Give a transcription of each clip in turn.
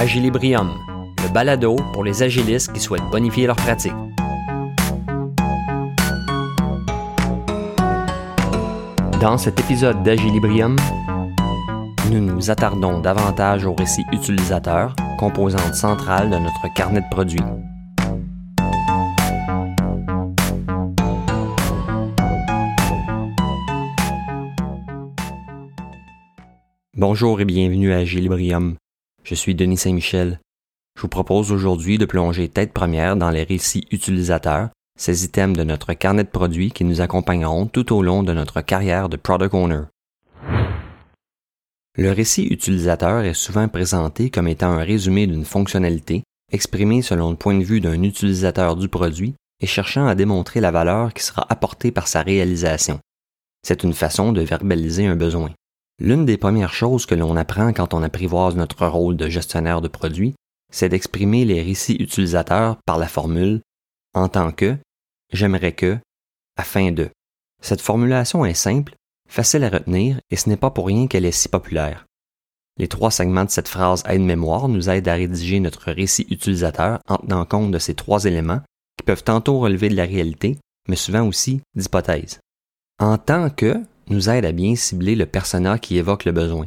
Agilibrium, le balado pour les agilistes qui souhaitent bonifier leur pratique. Dans cet épisode d'Agilibrium, nous nous attardons davantage au récit utilisateur, composante centrale de notre carnet de produits. Bonjour et bienvenue à Agilibrium. Je suis Denis Saint-Michel. Je vous propose aujourd'hui de plonger tête première dans les récits utilisateurs, ces items de notre carnet de produits qui nous accompagneront tout au long de notre carrière de Product Owner. Le récit utilisateur est souvent présenté comme étant un résumé d'une fonctionnalité, exprimé selon le point de vue d'un utilisateur du produit et cherchant à démontrer la valeur qui sera apportée par sa réalisation. C'est une façon de verbaliser un besoin. L'une des premières choses que l'on apprend quand on apprivoise notre rôle de gestionnaire de produits, c'est d'exprimer les récits utilisateurs par la formule en tant que, j'aimerais que, afin de. Cette formulation est simple, facile à retenir et ce n'est pas pour rien qu'elle est si populaire. Les trois segments de cette phrase aide-mémoire nous aident à rédiger notre récit utilisateur en tenant compte de ces trois éléments qui peuvent tantôt relever de la réalité, mais souvent aussi d'hypothèses. En tant que nous aide à bien cibler le persona qui évoque le besoin.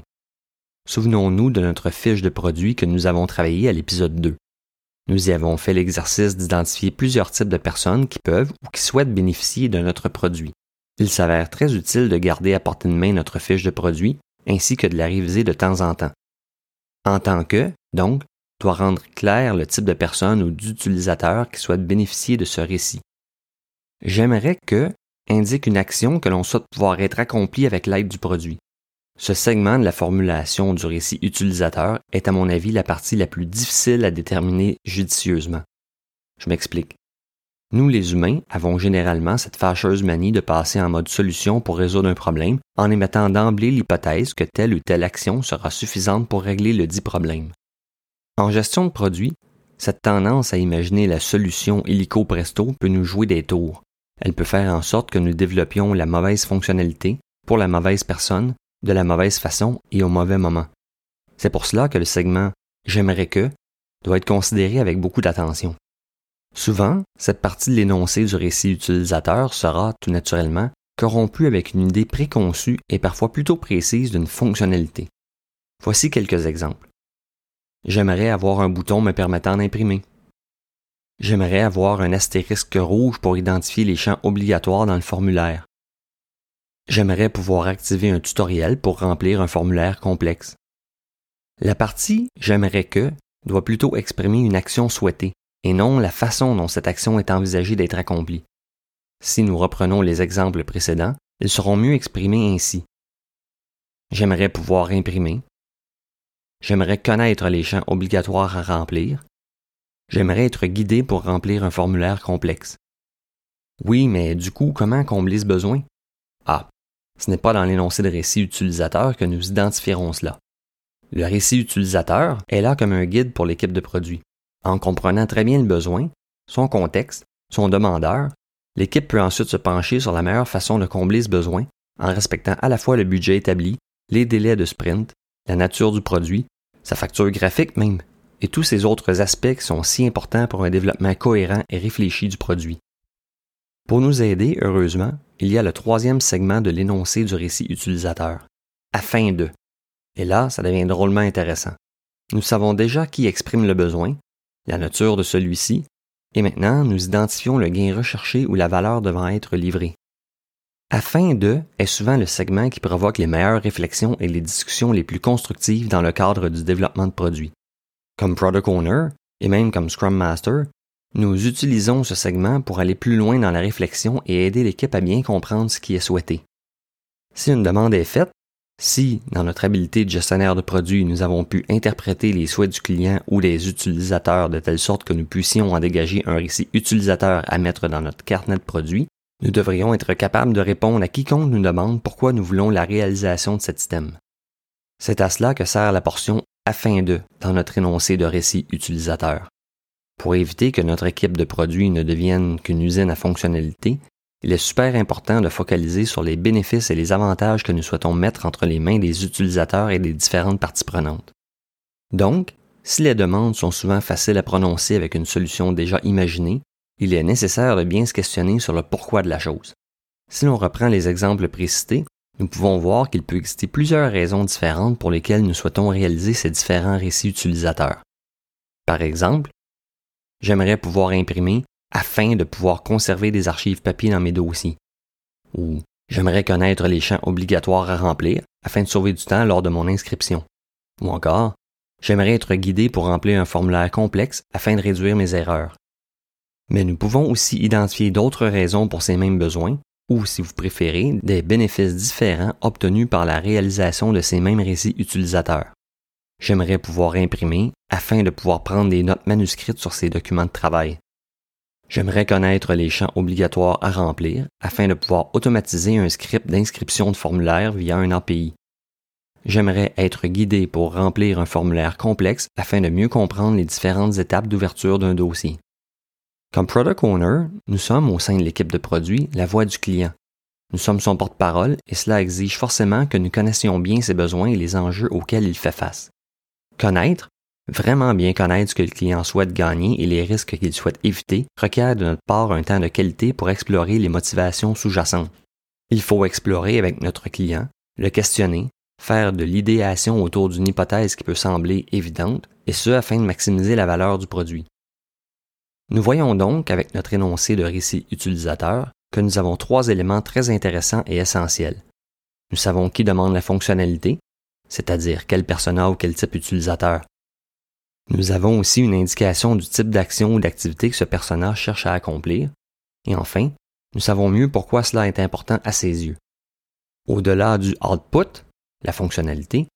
Souvenons-nous de notre fiche de produit que nous avons travaillé à l'épisode 2. Nous y avons fait l'exercice d'identifier plusieurs types de personnes qui peuvent ou qui souhaitent bénéficier de notre produit. Il s'avère très utile de garder à portée de main notre fiche de produit ainsi que de la réviser de temps en temps. En tant que, donc, doit rendre clair le type de personne ou d'utilisateur qui souhaite bénéficier de ce récit. J'aimerais que indique une action que l'on souhaite pouvoir être accomplie avec l'aide du produit. Ce segment de la formulation du récit utilisateur est à mon avis la partie la plus difficile à déterminer judicieusement. Je m'explique. Nous, les humains, avons généralement cette fâcheuse manie de passer en mode solution pour résoudre un problème en émettant d'emblée l'hypothèse que telle ou telle action sera suffisante pour régler le dit problème. En gestion de produit, cette tendance à imaginer la solution illico presto peut nous jouer des tours, elle peut faire en sorte que nous développions la mauvaise fonctionnalité pour la mauvaise personne, de la mauvaise façon et au mauvais moment. C'est pour cela que le segment J'aimerais que doit être considéré avec beaucoup d'attention. Souvent, cette partie de l'énoncé du récit utilisateur sera, tout naturellement, corrompue avec une idée préconçue et parfois plutôt précise d'une fonctionnalité. Voici quelques exemples. J'aimerais avoir un bouton me permettant d'imprimer. J'aimerais avoir un astérisque rouge pour identifier les champs obligatoires dans le formulaire. J'aimerais pouvoir activer un tutoriel pour remplir un formulaire complexe. La partie J'aimerais que doit plutôt exprimer une action souhaitée et non la façon dont cette action est envisagée d'être accomplie. Si nous reprenons les exemples précédents, ils seront mieux exprimés ainsi. J'aimerais pouvoir imprimer. J'aimerais connaître les champs obligatoires à remplir. J'aimerais être guidé pour remplir un formulaire complexe. Oui, mais du coup, comment combler ce besoin? Ah, ce n'est pas dans l'énoncé de récit utilisateur que nous identifierons cela. Le récit utilisateur est là comme un guide pour l'équipe de produit. En comprenant très bien le besoin, son contexte, son demandeur, l'équipe peut ensuite se pencher sur la meilleure façon de combler ce besoin en respectant à la fois le budget établi, les délais de sprint, la nature du produit, sa facture graphique même, et tous ces autres aspects qui sont si importants pour un développement cohérent et réfléchi du produit. Pour nous aider, heureusement, il y a le troisième segment de l'énoncé du récit utilisateur, afin de. Et là, ça devient drôlement intéressant. Nous savons déjà qui exprime le besoin, la nature de celui-ci, et maintenant nous identifions le gain recherché ou la valeur devant être livrée. Afin de est souvent le segment qui provoque les meilleures réflexions et les discussions les plus constructives dans le cadre du développement de produits. Comme Product Owner et même comme Scrum Master, nous utilisons ce segment pour aller plus loin dans la réflexion et aider l'équipe à bien comprendre ce qui est souhaité. Si une demande est faite, si, dans notre habileté de gestionnaire de produits, nous avons pu interpréter les souhaits du client ou des utilisateurs de telle sorte que nous puissions en dégager un récit utilisateur à mettre dans notre carnet de produits, nous devrions être capables de répondre à quiconque nous demande pourquoi nous voulons la réalisation de cet système. C'est à cela que sert la portion afin de dans notre énoncé de récit utilisateur. Pour éviter que notre équipe de produits ne devienne qu'une usine à fonctionnalité, il est super important de focaliser sur les bénéfices et les avantages que nous souhaitons mettre entre les mains des utilisateurs et des différentes parties prenantes. Donc, Si les demandes sont souvent faciles à prononcer avec une solution déjà imaginée, il est nécessaire de bien se questionner sur le pourquoi de la chose. Si l'on reprend les exemples précités, nous pouvons voir qu'il peut exister plusieurs raisons différentes pour lesquelles nous souhaitons réaliser ces différents récits utilisateurs. Par exemple, j'aimerais pouvoir imprimer afin de pouvoir conserver des archives papier dans mes dossiers. Ou j'aimerais connaître les champs obligatoires à remplir afin de sauver du temps lors de mon inscription. Ou encore, j'aimerais être guidé pour remplir un formulaire complexe afin de réduire mes erreurs. Mais nous pouvons aussi identifier d'autres raisons pour ces mêmes besoins, ou si vous préférez, des bénéfices différents obtenus par la réalisation de ces mêmes récits utilisateurs. J'aimerais pouvoir imprimer afin de pouvoir prendre des notes manuscrites sur ces documents de travail. J'aimerais connaître les champs obligatoires à remplir afin de pouvoir automatiser un script d'inscription de formulaire via un API. J'aimerais être guidé pour remplir un formulaire complexe afin de mieux comprendre les différentes étapes d'ouverture d'un dossier. Comme Product Owner, nous sommes au sein de l'équipe de produit la voix du client. Nous sommes son porte-parole et cela exige forcément que nous connaissions bien ses besoins et les enjeux auxquels il fait face. Connaître, Vraiment bien connaître ce que le client souhaite gagner et les risques qu'il souhaite éviter requiert de notre part un temps de qualité pour explorer les motivations sous-jacentes. Il faut explorer avec notre client, le questionner, faire de l'idéation autour d'une hypothèse qui peut sembler évidente, et ce afin de maximiser la valeur du produit. Nous voyons donc, avec notre énoncé de récit utilisateur, que nous avons trois éléments très intéressants et essentiels. Nous savons qui demande la fonctionnalité, c'est-à-dire quel persona ou quel type utilisateur. Nous avons aussi une indication du type d'action ou d'activité que ce personnage cherche à accomplir. Et enfin, nous savons mieux pourquoi cela est important à ses yeux. Au-delà du output, la fonctionnalité,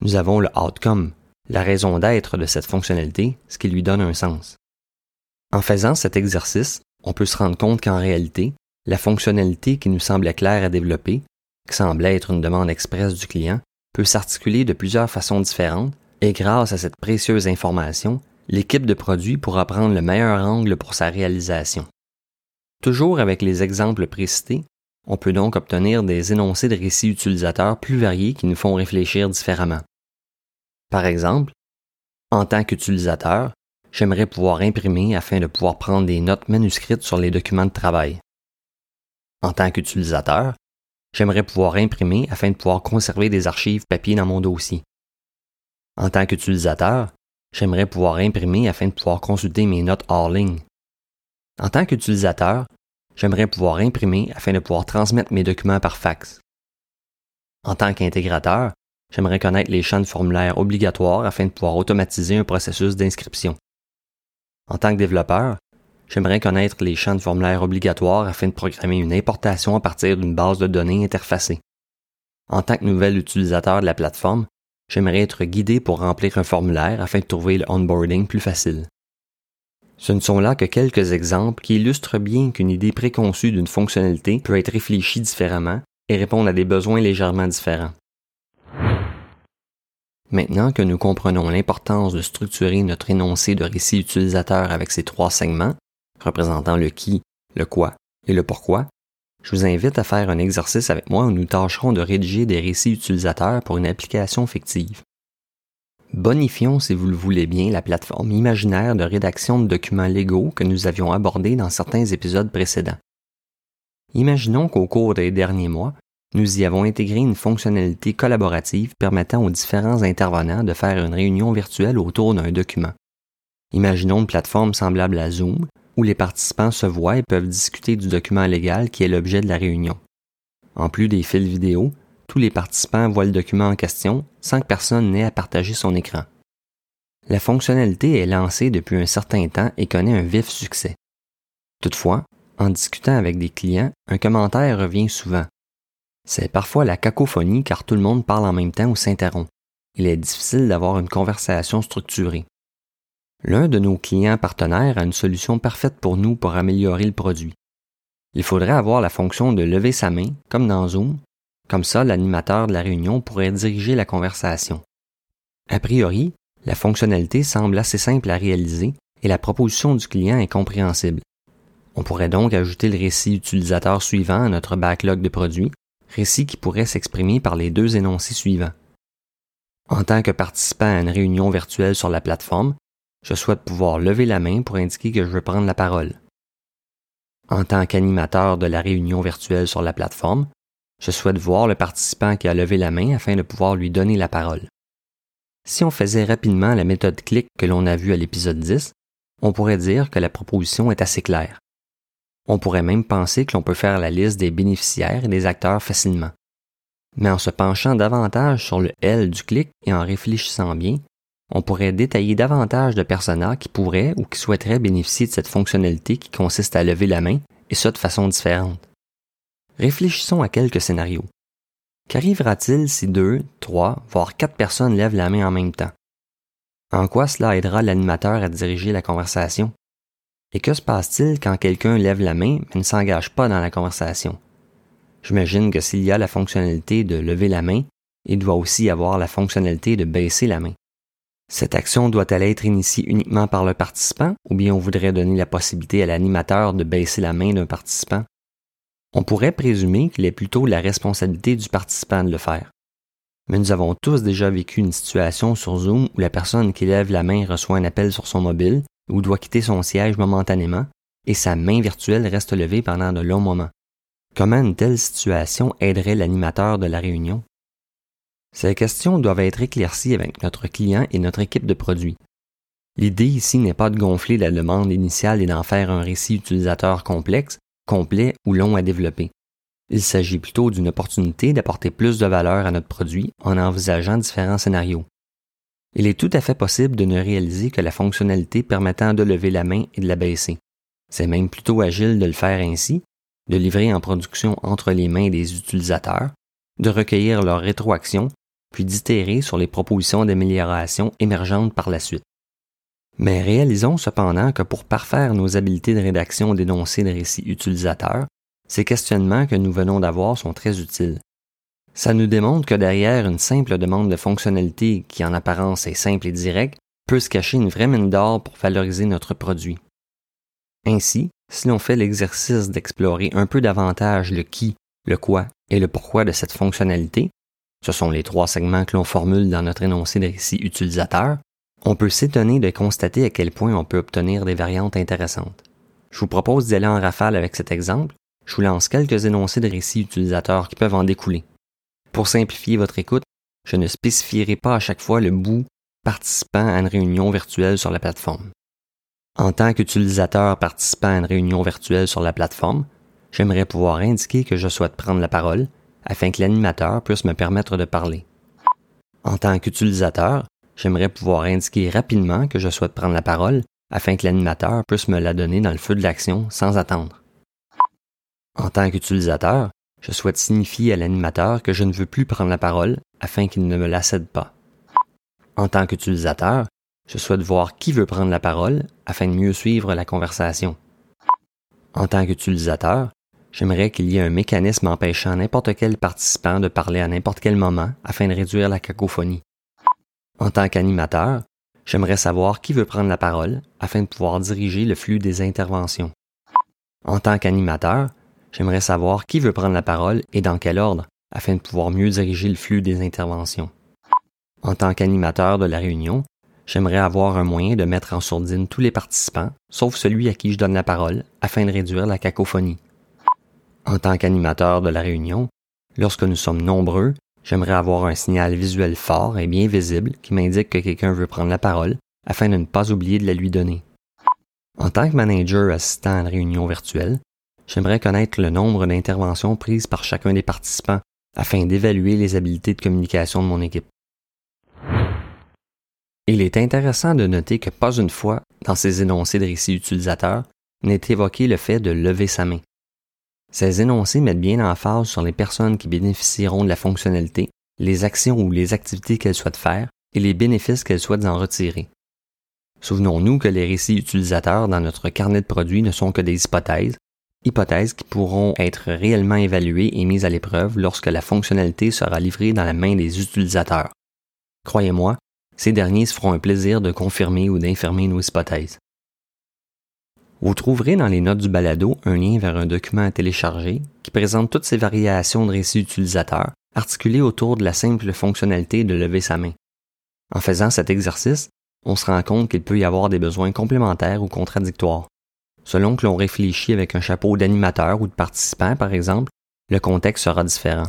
nous avons le outcome, la raison d'être de cette fonctionnalité, ce qui lui donne un sens. En faisant cet exercice, on peut se rendre compte qu'en réalité, la fonctionnalité qui nous semblait claire à développer, qui semblait être une demande expresse du client, peut s'articuler de plusieurs façons différentes et grâce à cette précieuse information, l'équipe de produit pourra prendre le meilleur angle pour sa réalisation. Toujours avec les exemples précités, on peut donc obtenir des énoncés de récits utilisateurs plus variés qui nous font réfléchir différemment. Par exemple, en tant qu'utilisateur, j'aimerais pouvoir imprimer afin de pouvoir prendre des notes manuscrites sur les documents de travail. En tant qu'utilisateur, j'aimerais pouvoir imprimer afin de pouvoir conserver des archives papier dans mon dossier. En tant qu'utilisateur, j'aimerais pouvoir imprimer afin de pouvoir consulter mes notes hors ligne. En tant qu'utilisateur, j'aimerais pouvoir imprimer afin de pouvoir transmettre mes documents par fax. En tant qu'intégrateur, j'aimerais connaître les champs de formulaire obligatoires afin de pouvoir automatiser un processus d'inscription. En tant que développeur, j'aimerais connaître les champs de formulaire obligatoires afin de programmer une importation à partir d'une base de données interfacée. En tant que nouvel utilisateur de la plateforme, j'aimerais être guidé pour remplir un formulaire afin de trouver le onboarding plus facile. Ce ne sont là que quelques exemples qui illustrent bien qu'une idée préconçue d'une fonctionnalité peut être réfléchie différemment et répondre à des besoins légèrement différents. Maintenant que nous comprenons l'importance de structurer notre énoncé de récit utilisateur avec ces trois segments, représentant le qui, le quoi et le pourquoi, je vous invite à faire un exercice avec moi où nous tâcherons de rédiger des récits utilisateurs pour une application fictive. Bonifions, si vous le voulez bien, la plateforme imaginaire de rédaction de documents légaux que nous avions abordée dans certains épisodes précédents. Imaginons qu'au cours des derniers mois, nous y avons intégré une fonctionnalité collaborative permettant aux différents intervenants de faire une réunion virtuelle autour d'un document. Imaginons une plateforme semblable à Zoom, où les participants se voient et peuvent discuter du document légal qui est l'objet de la réunion. En plus des fils vidéo, tous les participants voient le document en question sans que personne n'ait à partager son écran. La fonctionnalité est lancée depuis un certain temps et connaît un vif succès. Toutefois, en discutant avec des clients, un commentaire revient souvent. C'est parfois la cacophonie car tout le monde parle en même temps ou s'interrompt. Il est difficile d'avoir une conversation structurée. L'un de nos clients partenaires a une solution parfaite pour nous pour améliorer le produit. Il faudrait avoir la fonction de lever sa main, comme dans Zoom. Comme ça, l'animateur de la réunion pourrait diriger la conversation. A priori, la fonctionnalité semble assez simple à réaliser et la proposition du client est compréhensible. On pourrait donc ajouter le récit utilisateur suivant à notre backlog de produits, récit qui pourrait s'exprimer par les deux énoncés suivants. En tant que participant à une réunion virtuelle sur la plateforme, je souhaite pouvoir lever la main pour indiquer que je veux prendre la parole. En tant qu'animateur de la réunion virtuelle sur la plateforme, je souhaite voir le participant qui a levé la main afin de pouvoir lui donner la parole. Si on faisait rapidement la méthode clic que l'on a vue à l'épisode 10, on pourrait dire que la proposition est assez claire. On pourrait même penser que l'on peut faire la liste des bénéficiaires et des acteurs facilement. Mais en se penchant davantage sur le L du clic et en réfléchissant bien, on pourrait détailler davantage de personnages qui pourraient ou qui souhaiteraient bénéficier de cette fonctionnalité qui consiste à lever la main, et ça de façon différente. Réfléchissons à quelques scénarios. Qu'arrivera-t-il si deux, trois, voire quatre personnes lèvent la main en même temps? En quoi cela aidera l'animateur à diriger la conversation? Et que se passe-t-il quand quelqu'un lève la main mais ne s'engage pas dans la conversation? J'imagine que s'il y a la fonctionnalité de lever la main, il doit aussi avoir la fonctionnalité de baisser la main. Cette action doit-elle être initiée uniquement par le participant ou bien on voudrait donner la possibilité à l'animateur de baisser la main d'un participant? On pourrait présumer qu'il est plutôt la responsabilité du participant de le faire. Mais nous avons tous déjà vécu une situation sur Zoom où la personne qui lève la main reçoit un appel sur son mobile ou doit quitter son siège momentanément et sa main virtuelle reste levée pendant de longs moments. Comment une telle situation aiderait l'animateur de la réunion? Ces questions doivent être éclaircies avec notre client et notre équipe de produits. L'idée ici n'est pas de gonfler la demande initiale et d'en faire un récit utilisateur complexe, complet ou long à développer. Il s'agit plutôt d'une opportunité d'apporter plus de valeur à notre produit en envisageant différents scénarios. Il est tout à fait possible de ne réaliser que la fonctionnalité permettant de lever la main et de la baisser. C'est même plutôt agile de le faire ainsi, de livrer en production entre les mains des utilisateurs, de recueillir leur rétroaction puis d'itérer sur les propositions d'amélioration émergentes par la suite. Mais réalisons cependant que pour parfaire nos habiletés de rédaction d'énoncés de récits utilisateurs, ces questionnements que nous venons d'avoir sont très utiles. Ça nous démontre que derrière une simple demande de fonctionnalité qui en apparence est simple et directe, peut se cacher une vraie mine d'or pour valoriser notre produit. Ainsi, si l'on fait l'exercice d'explorer un peu davantage le qui, le quoi et le pourquoi de cette fonctionnalité, ce sont les trois segments que l'on formule dans notre énoncé de récit utilisateur, on peut s'étonner de constater à quel point on peut obtenir des variantes intéressantes. Je vous propose d'y en rafale avec cet exemple. Je vous lance quelques énoncés de récits utilisateurs qui peuvent en découler. Pour simplifier votre écoute, je ne spécifierai pas à chaque fois le bout participant à une réunion virtuelle sur la plateforme. En tant qu'utilisateur participant à une réunion virtuelle sur la plateforme, j'aimerais pouvoir indiquer que je souhaite prendre la parole afin que l'animateur puisse me permettre de parler. En tant qu'utilisateur, j'aimerais pouvoir indiquer rapidement que je souhaite prendre la parole afin que l'animateur puisse me la donner dans le feu de l'action sans attendre. En tant qu'utilisateur, je souhaite signifier à l'animateur que je ne veux plus prendre la parole afin qu'il ne me la cède pas. En tant qu'utilisateur, je souhaite voir qui veut prendre la parole afin de mieux suivre la conversation. En tant qu'utilisateur, J'aimerais qu'il y ait un mécanisme empêchant n'importe quel participant de parler à n'importe quel moment afin de réduire la cacophonie. En tant qu'animateur, j'aimerais savoir qui veut prendre la parole afin de pouvoir diriger le flux des interventions. En tant qu'animateur, j'aimerais savoir qui veut prendre la parole et dans quel ordre afin de pouvoir mieux diriger le flux des interventions. En tant qu'animateur de la réunion, j'aimerais avoir un moyen de mettre en sourdine tous les participants, sauf celui à qui je donne la parole, afin de réduire la cacophonie. En tant qu'animateur de la réunion, lorsque nous sommes nombreux, j'aimerais avoir un signal visuel fort et bien visible qui m'indique que quelqu'un veut prendre la parole afin de ne pas oublier de la lui donner. En tant que manager assistant à une réunion virtuelle, j'aimerais connaître le nombre d'interventions prises par chacun des participants afin d'évaluer les habiletés de communication de mon équipe. Il est intéressant de noter que pas une fois, dans ces énoncés de récits utilisateurs, n'est évoqué le fait de lever sa main. Ces énoncés mettent bien en phase sur les personnes qui bénéficieront de la fonctionnalité, les actions ou les activités qu'elles souhaitent faire et les bénéfices qu'elles souhaitent en retirer. Souvenons-nous que les récits utilisateurs dans notre carnet de produits ne sont que des hypothèses, hypothèses qui pourront être réellement évaluées et mises à l'épreuve lorsque la fonctionnalité sera livrée dans la main des utilisateurs. Croyez-moi, ces derniers se feront un plaisir de confirmer ou d'infirmer nos hypothèses. Vous trouverez dans les notes du balado un lien vers un document à télécharger qui présente toutes ces variations de récits utilisateurs articulées autour de la simple fonctionnalité de lever sa main. En faisant cet exercice, on se rend compte qu'il peut y avoir des besoins complémentaires ou contradictoires. Selon que l'on réfléchit avec un chapeau d'animateur ou de participant, par exemple, le contexte sera différent.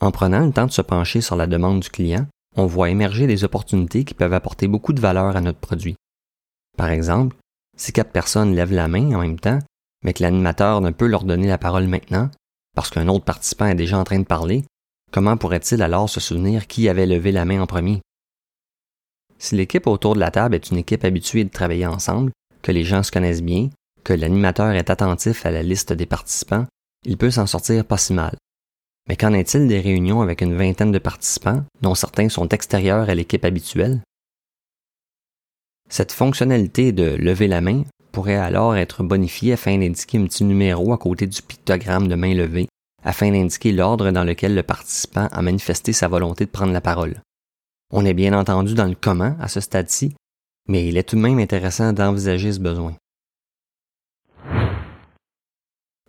En prenant le temps de se pencher sur la demande du client, on voit émerger des opportunités qui peuvent apporter beaucoup de valeur à notre produit. Par exemple, si quatre personnes lèvent la main en même temps, mais que l'animateur ne peut leur donner la parole maintenant, parce qu'un autre participant est déjà en train de parler, comment pourrait-il alors se souvenir qui avait levé la main en premier? Si l'équipe autour de la table est une équipe habituée de travailler ensemble, que les gens se connaissent bien, que l'animateur est attentif à la liste des participants, il peut s'en sortir pas si mal. Mais qu'en est-il des réunions avec une vingtaine de participants, dont certains sont extérieurs à l'équipe habituelle? Cette fonctionnalité de lever la main pourrait alors être bonifiée afin d'indiquer un petit numéro à côté du pictogramme de main levée, afin d'indiquer l'ordre dans lequel le participant a manifesté sa volonté de prendre la parole. On est bien entendu dans le comment à ce stade-ci, mais il est tout de même intéressant d'envisager ce besoin.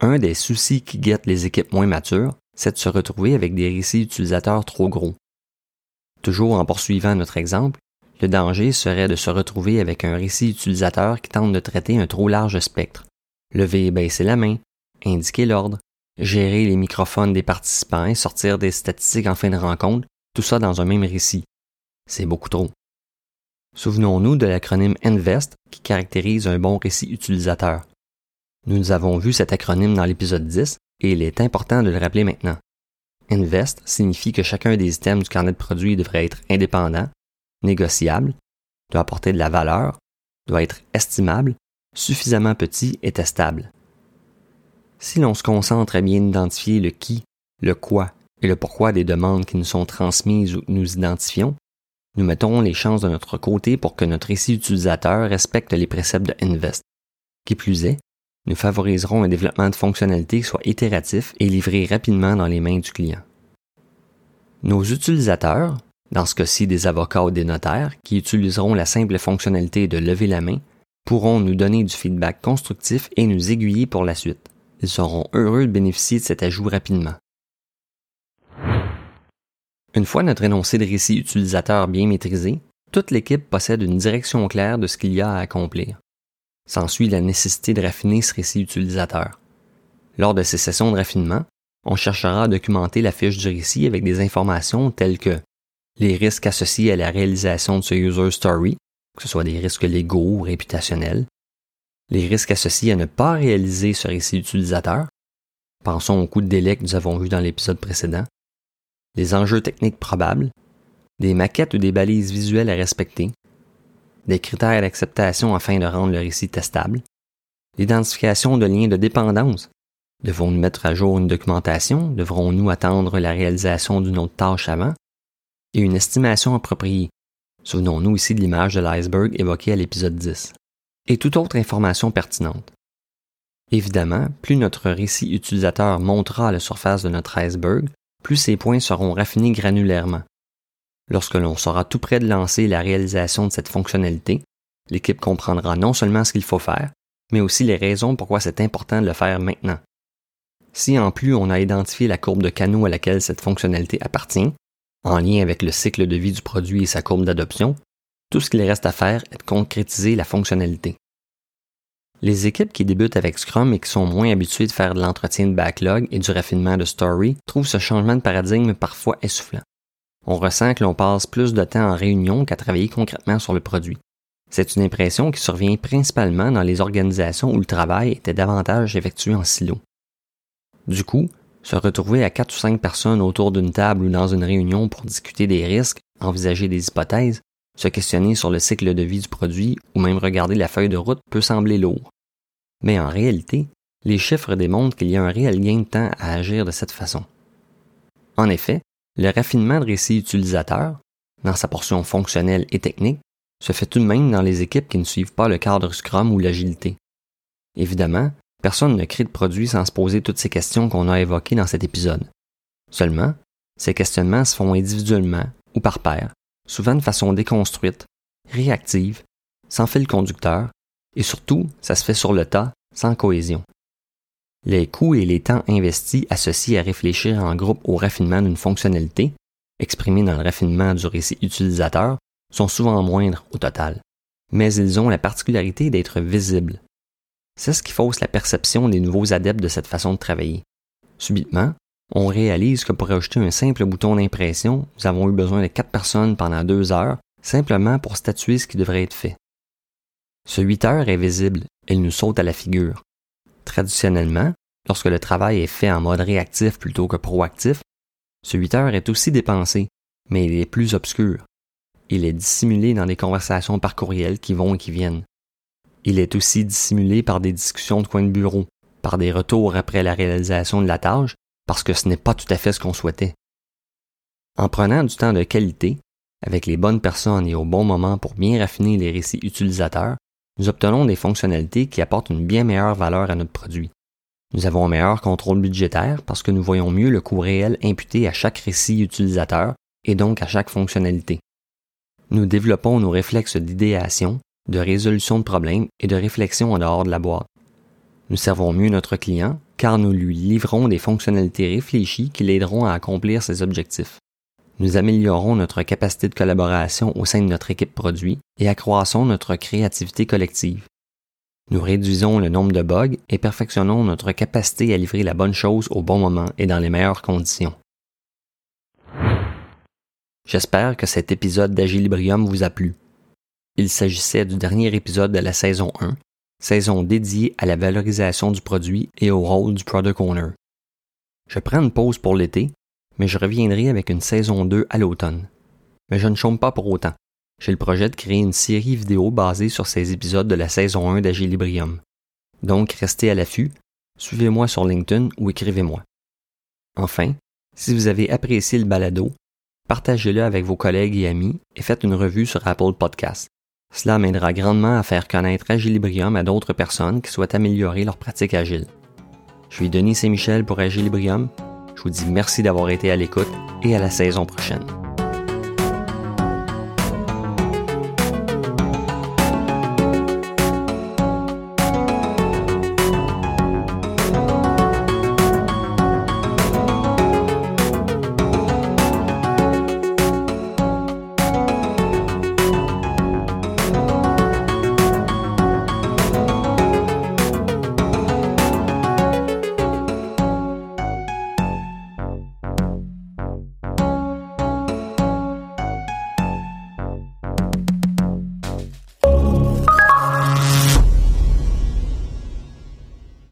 Un des soucis qui guettent les équipes moins matures, c'est de se retrouver avec des récits utilisateurs trop gros. Toujours en poursuivant notre exemple, le danger serait de se retrouver avec un récit utilisateur qui tente de traiter un trop large spectre. Lever et baisser la main, indiquer l'ordre, gérer les microphones des participants et sortir des statistiques en fin de rencontre, tout ça dans un même récit. C'est beaucoup trop. Souvenons-nous de l'acronyme INVEST qui caractérise un bon récit utilisateur. Nous avons vu cet acronyme dans l'épisode 10 et il est important de le rappeler maintenant. INVEST signifie que chacun des items du carnet de produits devrait être indépendant, négociable, doit apporter de la valeur, doit être estimable, suffisamment petit et testable. Si l'on se concentre à bien identifier le qui, le quoi et le pourquoi des demandes qui nous sont transmises ou que nous identifions, nous mettons les chances de notre côté pour que notre récit utilisateur respecte les préceptes de Invest. Qui plus est, nous favoriserons un développement de fonctionnalités qui soit itératif et livré rapidement dans les mains du client. Nos utilisateurs, dans ce cas-ci des avocats ou des notaires, qui utiliseront la simple fonctionnalité de lever la main, pourront nous donner du feedback constructif et nous aiguiller pour la suite. Ils seront heureux de bénéficier de cet ajout rapidement. Une fois notre énoncé de récit utilisateur bien maîtrisé, toute l'équipe possède une direction claire de ce qu'il y a à accomplir. S'ensuit la nécessité de raffiner ce récit utilisateur. Lors de ces sessions de raffinement, on cherchera à documenter la fiche du récit avec des informations telles que les risques associés à la réalisation de ce user story, que ce soit des risques légaux ou réputationnels, les risques associés à ne pas réaliser ce récit utilisateur, pensons au coût de délai que nous avons vu dans l'épisode précédent, les enjeux techniques probables, des maquettes ou des balises visuelles à respecter, des critères d'acceptation afin de rendre le récit testable, l'identification de liens de dépendance. Devons-nous mettre à jour une documentation? Devrons-nous attendre la réalisation d'une autre tâche avant? Et une estimation appropriée. Souvenons-nous ici de l'image de l'iceberg évoquée à l'épisode 10. Et toute autre information pertinente. Évidemment, plus notre récit utilisateur montera la surface de notre iceberg, plus ces points seront raffinés granulairement. Lorsque l'on sera tout près de lancer la réalisation de cette fonctionnalité, l'équipe comprendra non seulement ce qu'il faut faire, mais aussi les raisons pourquoi c'est important de le faire maintenant. Si en plus on a identifié la courbe de canaux à laquelle cette fonctionnalité appartient, en lien avec le cycle de vie du produit et sa courbe d'adoption, tout ce qu'il reste à faire est de concrétiser la fonctionnalité. Les équipes qui débutent avec Scrum et qui sont moins habituées de faire de l'entretien de backlog et du raffinement de story trouvent ce changement de paradigme parfois essoufflant. On ressent que l'on passe plus de temps en réunion qu'à travailler concrètement sur le produit. C'est une impression qui survient principalement dans les organisations où le travail était davantage effectué en silo. Du coup, se retrouver à quatre ou cinq personnes autour d'une table ou dans une réunion pour discuter des risques, envisager des hypothèses, se questionner sur le cycle de vie du produit ou même regarder la feuille de route peut sembler lourd. Mais en réalité, les chiffres démontrent qu'il y a un réel gain de temps à agir de cette façon. En effet, le raffinement de récits utilisateurs, dans sa portion fonctionnelle et technique, se fait tout de même dans les équipes qui ne suivent pas le cadre Scrum ou l'agilité. Évidemment, personne ne crée de produit sans se poser toutes ces questions qu'on a évoquées dans cet épisode. Seulement, ces questionnements se font individuellement ou par pair, souvent de façon déconstruite, réactive, sans fil conducteur, et surtout, ça se fait sur le tas, sans cohésion. Les coûts et les temps investis associés à réfléchir en groupe au raffinement d'une fonctionnalité, exprimés dans le raffinement du récit utilisateur, sont souvent moindres au total, mais ils ont la particularité d'être visibles. C'est ce qui fausse la perception des nouveaux adeptes de cette façon de travailler. Subitement, on réalise que pour ajouter un simple bouton d'impression, nous avons eu besoin de quatre personnes pendant deux heures, simplement pour statuer ce qui devrait être fait. Ce 8 heures est visible, il nous saute à la figure. Traditionnellement, lorsque le travail est fait en mode réactif plutôt que proactif, ce 8 heures est aussi dépensé, mais il est plus obscur. Il est dissimulé dans des conversations par courriel qui vont et qui viennent. Il est aussi dissimulé par des discussions de coin de bureau, par des retours après la réalisation de la tâche, parce que ce n'est pas tout à fait ce qu'on souhaitait. En prenant du temps de qualité, avec les bonnes personnes et au bon moment pour bien raffiner les récits utilisateurs, nous obtenons des fonctionnalités qui apportent une bien meilleure valeur à notre produit. Nous avons un meilleur contrôle budgétaire parce que nous voyons mieux le coût réel imputé à chaque récit utilisateur et donc à chaque fonctionnalité. Nous développons nos réflexes d'idéation, de résolution de problèmes et de réflexion en dehors de la boîte. Nous servons mieux notre client car nous lui livrons des fonctionnalités réfléchies qui l'aideront à accomplir ses objectifs. Nous améliorons notre capacité de collaboration au sein de notre équipe produit et accroissons notre créativité collective. Nous réduisons le nombre de bugs et perfectionnons notre capacité à livrer la bonne chose au bon moment et dans les meilleures conditions. J'espère que cet épisode d'Agilibrium vous a plu. Il s'agissait du dernier épisode de la saison 1, saison dédiée à la valorisation du produit et au rôle du product owner. Je prends une pause pour l'été, mais je reviendrai avec une saison 2 à l'automne. Mais je ne chôme pas pour autant. J'ai le projet de créer une série vidéo basée sur ces épisodes de la saison 1 d'Agilibrium. Donc restez à l'affût, suivez-moi sur LinkedIn ou écrivez-moi. Enfin, si vous avez apprécié le balado, partagez-le avec vos collègues et amis et faites une revue sur Apple Podcasts. Cela m'aidera grandement à faire connaître Agilibrium à d'autres personnes qui souhaitent améliorer leur pratique agile. Je suis Denis Saint-Michel pour Agilibrium. Je vous dis merci d'avoir été à l'écoute et à la saison prochaine.